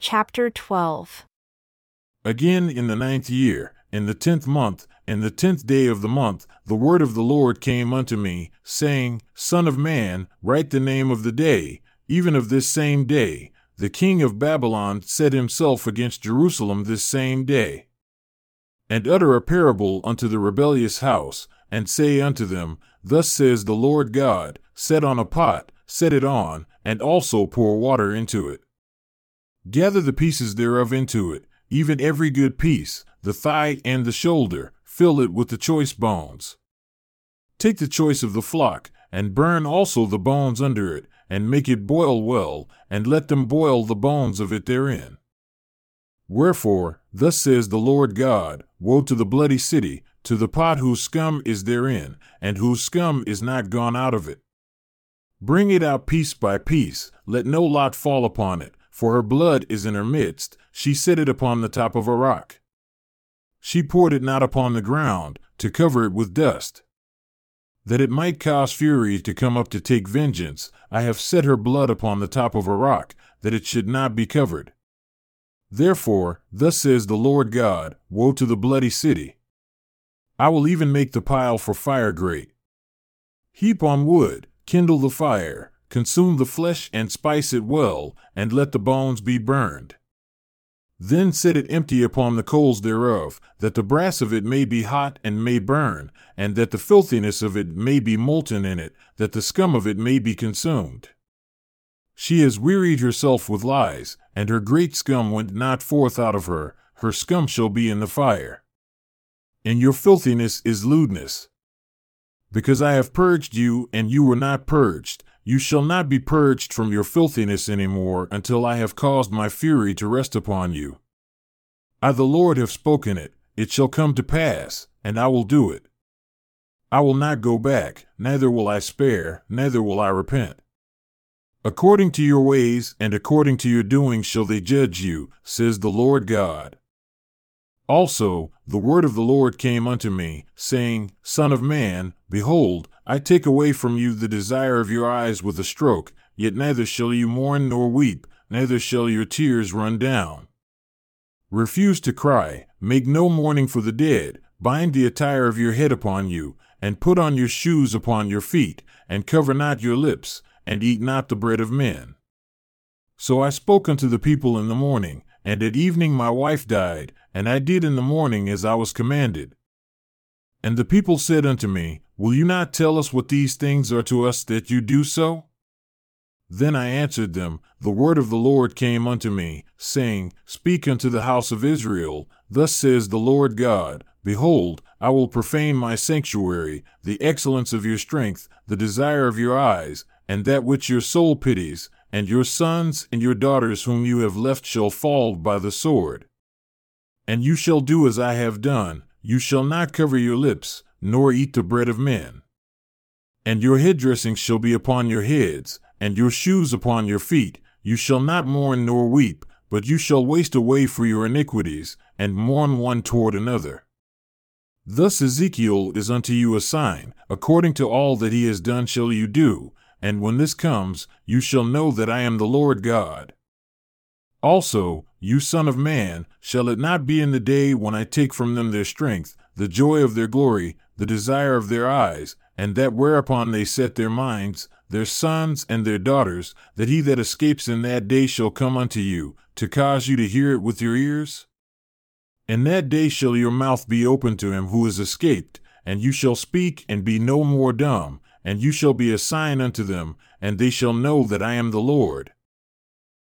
Chapter 12 Again in the ninth year, in the tenth month, in the tenth day of the month, the word of the Lord came unto me, saying, Son of man, write the name of the day, even of this same day. The king of Babylon set himself against Jerusalem this same day. And utter a parable unto the rebellious house, and say unto them, Thus says the Lord God, Set on a pot, set it on, and also pour water into it. Gather the pieces thereof into it, even every good piece, the thigh and the shoulder, fill it with the choice bones. Take the choice of the flock, and burn also the bones under it, and make it boil well, and let them boil the bones of it therein. Wherefore, thus says the Lord God Woe to the bloody city, to the pot whose scum is therein, and whose scum is not gone out of it. Bring it out piece by piece, let no lot fall upon it, for her blood is in her midst, she set it upon the top of a rock. She poured it not upon the ground, to cover it with dust. That it might cause fury to come up to take vengeance, I have set her blood upon the top of a rock, that it should not be covered. Therefore, thus says the Lord God Woe to the bloody city! I will even make the pile for fire great. Heap on wood, kindle the fire, consume the flesh and spice it well, and let the bones be burned. Then set it empty upon the coals thereof, that the brass of it may be hot and may burn, and that the filthiness of it may be molten in it, that the scum of it may be consumed. She has wearied herself with lies, and her great scum went not forth out of her, her scum shall be in the fire. And your filthiness is lewdness. Because I have purged you, and you were not purged, you shall not be purged from your filthiness any more until I have caused my fury to rest upon you. I, the Lord, have spoken it, it shall come to pass, and I will do it. I will not go back, neither will I spare, neither will I repent. According to your ways and according to your doings shall they judge you, says the Lord God. Also, the word of the Lord came unto me, saying, Son of man, behold, I take away from you the desire of your eyes with a stroke, yet neither shall you mourn nor weep, neither shall your tears run down. Refuse to cry, make no mourning for the dead, bind the attire of your head upon you, and put on your shoes upon your feet, and cover not your lips, and eat not the bread of men. So I spoke unto the people in the morning, and at evening my wife died, and I did in the morning as I was commanded. And the people said unto me, Will you not tell us what these things are to us that you do so? Then I answered them, The word of the Lord came unto me, saying, Speak unto the house of Israel, Thus says the Lord God, Behold, I will profane my sanctuary, the excellence of your strength, the desire of your eyes, and that which your soul pities, and your sons and your daughters whom you have left shall fall by the sword. And you shall do as I have done, you shall not cover your lips, nor eat the bread of men. And your head dressings shall be upon your heads, and your shoes upon your feet. You shall not mourn nor weep, but you shall waste away for your iniquities, and mourn one toward another. Thus Ezekiel is unto you a sign, according to all that he has done shall you do, and when this comes, you shall know that I am the Lord God. Also, you son of man, shall it not be in the day when I take from them their strength, the joy of their glory, the desire of their eyes, and that whereupon they set their minds, their sons and their daughters, that he that escapes in that day shall come unto you, to cause you to hear it with your ears? In that day shall your mouth be open to him who is escaped, and you shall speak and be no more dumb, and you shall be a sign unto them, and they shall know that I am the Lord.